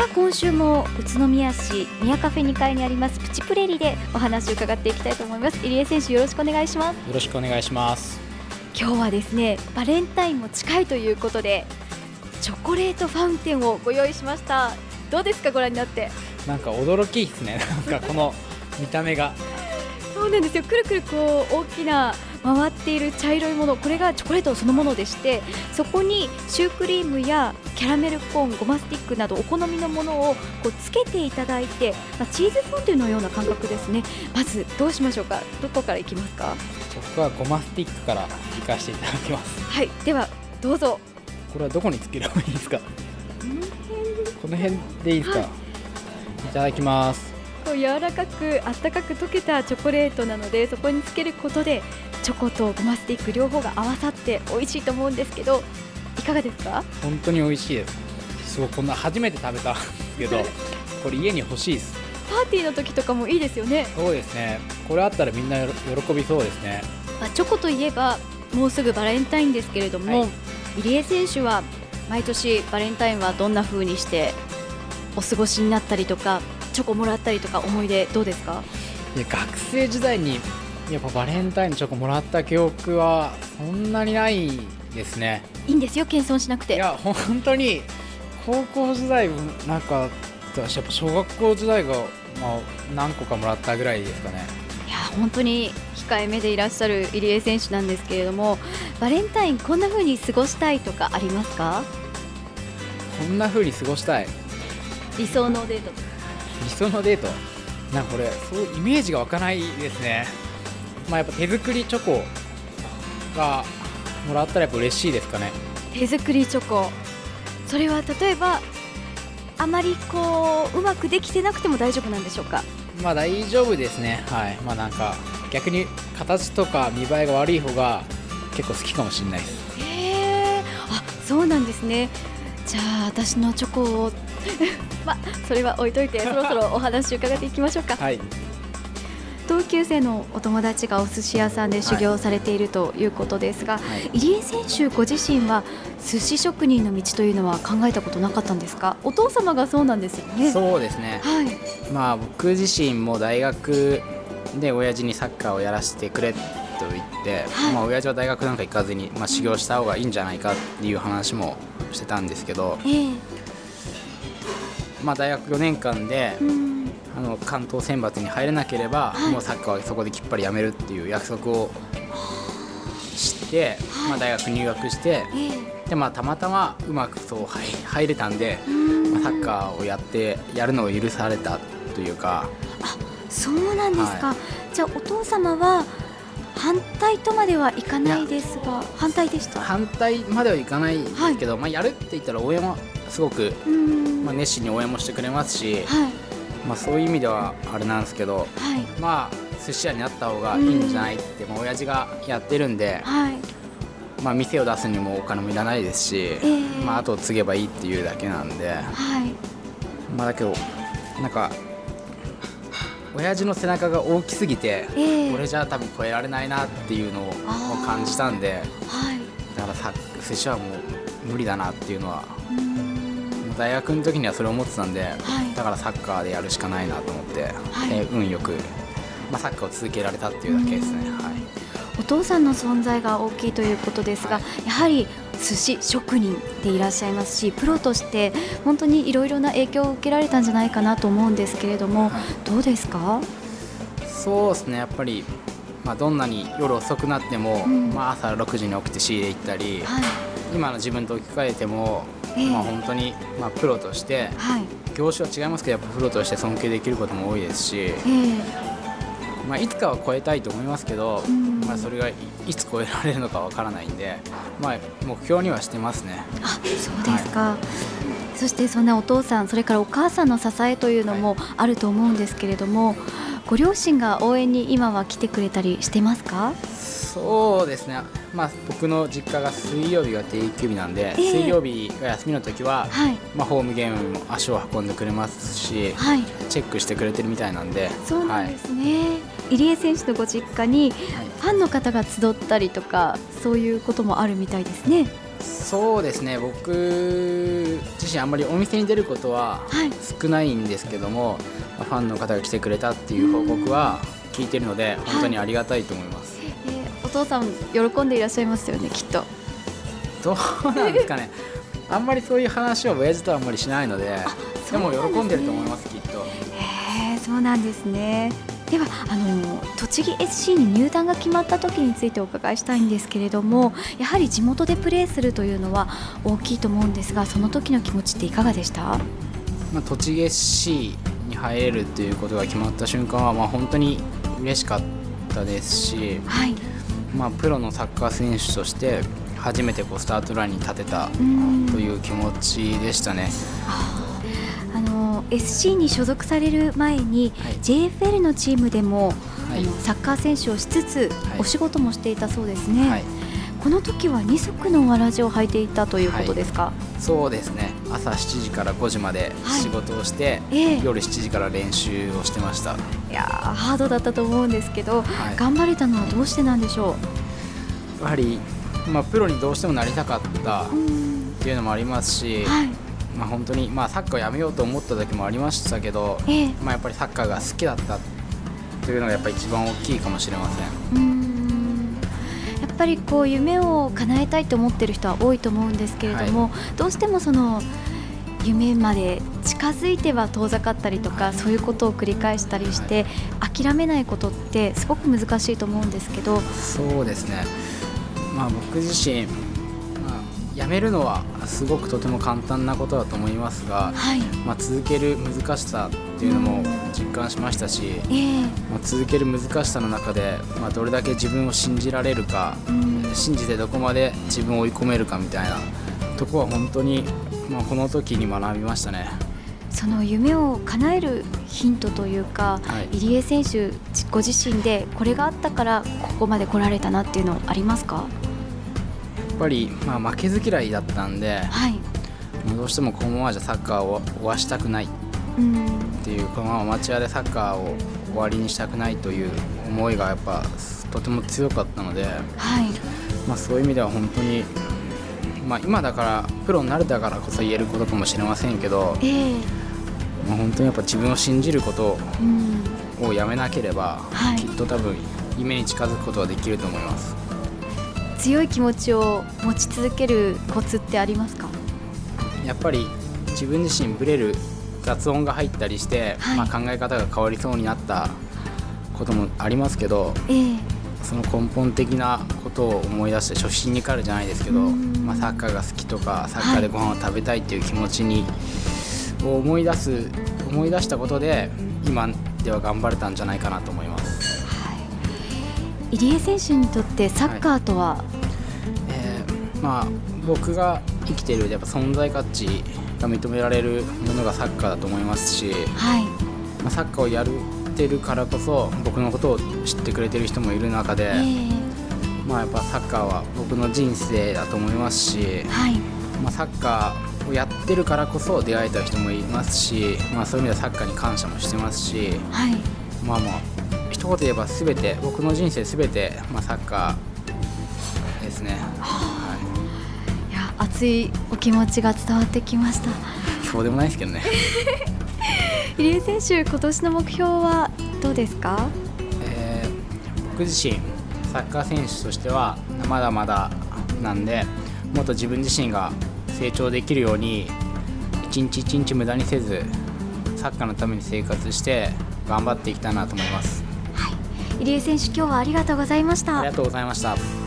さあ今週も宇都宮市宮カフェ2階にありますプチプレリでお話を伺っていきたいと思います。入江選手よろしくお願いします。よろしくお願いします。今日はですねバレンタインも近いということでチョコレートファウンテンをご用意しました。どうですかご覧になって？なんか驚きですね。なんかこの見た目が。そうなんですよ。くるくるこう大きな回っている茶色いものこれがチョコレートそのものでしてそこにシュークリームやキャラメルコーンゴマスティックなどお好みのものをこうつけていただいて、まあ、チーズフォンデュのような感覚ですね。まずどうしましょうか？どこからいきますか？僕はゴマスティックからいかせていただきます。はいではどうぞ。これはどこにつければいいですか？この辺でいいですか、はい、いただきます。こう柔らかくあったかく溶けたチョコレートなのでそこにつけることでチョコとゴマスティック両方が合わさって美味しいと思うんですけどいかがですか？本当に美味しいです。すごいこんな初めて食べたんですけど これ家に欲しいです。パーティーの時とかもいいですよね。そうですね。これあったらみんな喜びそうですね、まあ、チョコといえばもうすぐバレンタインですけれども、はい、入江選手は毎年バレンタインはどんな風にしてお過ごしになったりとかチョコもらったりとか思い出どうですか？いや学生時代にやっぱバレンタインのチョコもらった記憶はそんなにないですね。いいんですよ謙遜しなくて。いや本当に高校時代なんか私やっぱ小学校時代が、まあ、何個かもらったぐらいですかね。いや本当に控えめでいらっしゃる入江選手なんですけれどもバレンタインこんな風に過ごしたいとかありますか？こんな風に過ごしたい。理想のデート理想のデート？なんかこれそうイメージが湧かないですねまあやっぱ手作りチョコがもらったらやっぱ嬉しいですかね。手作りチョコ。それは例えばあまりこううまくできてなくても大丈夫なんでしょうか？まあ大丈夫ですね。はい。まあなんか逆に形とか見栄えが悪い方が結構好きかもしれないです。へえあそうなんですね。じゃあ私のチョコを まあそれは置いといてそろそろお話伺っていきましょうか。はい同級生のお友達がお寿司屋さんで修行されているということですが、はい、入江選手ご自身は寿司職人の道というのは考えたことなかったんですか？お父様がそうなんですよね。そうですね、はい、まあ僕自身も大学で親父にサッカーをやらせてくれと言って、はい、まあ親父は大学なんか行かずに、まあ、修行した方がいいんじゃないかっていう話もしてたんですけど、えー、まあ大学4年間で、うんあの関東選抜に入れなければ、はい、もうサッカーはそこできっぱりやめるっていう約束をして、はい、まあ、大学入学して、えー、でまあ、たまたまうまくそう入れたんでまあ、サッカーをやってやるのを許されたというか。あそうなんですか、はい、じゃあお父様は反対とまではいかないですが反対でした？反対まではいかないですけど、まあ、やるって言ったら応援はすごく、まあ、熱心に応援もしてくれますし、はいまあ、そういう意味ではあれなんですけど、はい、まあ寿司屋になった方がいいんじゃないって、まあ親父がやってるんで、はい、まあ、店を出すにもお金もいらないですし、えー、まあ、あと継げばいいっていうだけなんで、はい、まあ、だけどなんか親父の背中が大きすぎて、えー、俺じゃ多分超えられないなっていうのを感じたんで、はい、だからさ寿司はもう無理だなっていうのは。大学の時にはそれを思ってたんで、はい、だからサッカーでやるしかないなと思って、はい、え運よく、まあ、サッカーを続けられたっていうだけですね。はい。お父さんの存在が大きいということですが、はい、やはり寿司職人でいらっしゃいますしプロとして本当にいろいろな影響を受けられたんじゃないかなと思うんですけれども、はい、どうですか？そうですね。やっぱり、まあ、どんなに夜遅くなっても、うん、まあ、朝6時に起きて仕入れ行ったり、はい、今の自分と置き換えてもえー、まあ、本当に、まあ、プロとして、はい、業種は違いますけどやっぱプロとして尊敬できることも多いですし、えー、まあ、いつかは超えたいと思いますけど、まあ、それがいつ超えられるのかわからないんで、まあ、目標にはしてますね。あそうですか、はい、そしてそんなお父さんそれからお母さんの支えというのもあると思うんですけれども、はい、ご両親が応援に今は来てくれたりしてますか？そうですね、まあ、僕の実家が水曜日が定休日なんで、えー、水曜日が休みの時は、はい、まあ、ホームゲームも足を運んでくれますし、はい、チェックしてくれてるみたいなんでそうなんですね、はい、入江選手のご実家にファンの方が集ったりとかそういうこともあるみたいですね。そうですね僕自身あんまりお店に出ることは少ないんですけども、はい、ファンの方が来てくれたっていう報告は聞いてるので本当にありがたいと思います、はい、えー、お父さん喜んでいらっしゃいますよねきっと。どうなんですかね。あんまりそういう話は親父とはあんまりしないのででも喜んでると思いますきっと。へえそうなんですねではあの栃木 SC に入団が決まった時についてお伺いしたいんですけれどもやはり地元でプレーするというのは大きいと思うんですがその時の気持ちっていかがでした、まあ、栃木 SC に入れるということが決まった瞬間は、まあ、本当に嬉しかったですし、はい。まあ、プロのサッカー選手として初めてこうスタートラインに立てたという気持ちでしたね。SC に所属される前に、はい、JFL のチームでも、はい、あのサッカー選手をしつつ、お仕事もしていたそうですね。はい、この時は二足のわらじを履いていたということですか、そうですね。朝7時から5時まで仕事をして、えー、夜7時から練習をしてました。いやハードだったと思うんですけど、頑張れたのはどうしてなんでしょう？やはりまあ、プロにどうしてもなりたかったっていうのもありますし、はい、まあ、本当に、まあ、サッカーをやめようと思った時もありましたけど、えー、まあ、やっぱりサッカーが好きだったというのがやっぱり一番大きいかもしれません。やっぱりこう夢を叶えたいと思ってる人は多いと思うんですけれども、はい、どうしてもその夢まで近づいては遠ざかったりとか、はい、そういうことを繰り返したりして、はい、諦めないことってすごく難しいと思うんですけど。そうですね。まあ、僕自身、まあ、辞めるのはすごくとても簡単なことだと思いますが、はい、まあ、続ける難しさっていうのも実感しましたし、えー、まあ、続ける難しさの中で、まあ、どれだけ自分を信じられるか、信じてどこまで自分を追い込めるかみたいなとこは本当に、まあ、この時に学びましたね。その夢を叶えるヒントというか、はい、入江選手ご自身でこれがあったからここまで来られたなっていうのありますか？ぱり、まあ、負けず嫌いだったんで、はい、どうしてもこのままじゃサッカーを終わしたくない。っていう、このまま町屋でサッカーを終わりにしたくないという思いがやっぱとても強かったので、はい。まあ、そういう意味では本当に、まあ、今だからプロになれたからこそ言えることかもしれませんけど、えー、まあ、本当にやっぱ自分を信じることをやめなければ、はい、きっと多分夢に近づくことはできると思います。強い気持ちを持ち続けるコツってありますか？やっぱり自分自身ブレる雑音が入ったりして、はい、まあ、考え方が変わりそうになったこともありますけど、えー、その根本的なことを思い出して初心に帰るじゃないですけど、まあ、サッカーが好きとかサッカーでご飯を食べたいっていう気持ちに、はい、を思い出す思い出したことで今では頑張れたんじゃないかなと思います。入江選手にとってサッカーとは、はい、えー、まあ、僕が生きているやっぱ存在価値が認められるものがサッカーだと思いますし、はい。まあ、サッカーをやってるからこそ僕のことを知ってくれてる人もいる中で、えー、まあ、やっぱサッカーは僕の人生だと思いますし、はい。まあ、サッカーをやってるからこそ出会えた人もいますし、まあ、そういう意味ではサッカーに感謝もしてますし、はい、まあまあ一言で言えば全て僕の人生全て、まあ、サッカーですね、はい、いや熱いお気持ちが伝わってきました。そうでもないですけどね。入江選手今年の目標はどうですか、えー、僕自身サッカー選手としてはまだまだなんでもっと自分自身が成長できるように一日一日無駄にせずサッカーのために生活して頑張っていきたいなと思います。入江選手今日はありがとうございました。ありがとうございました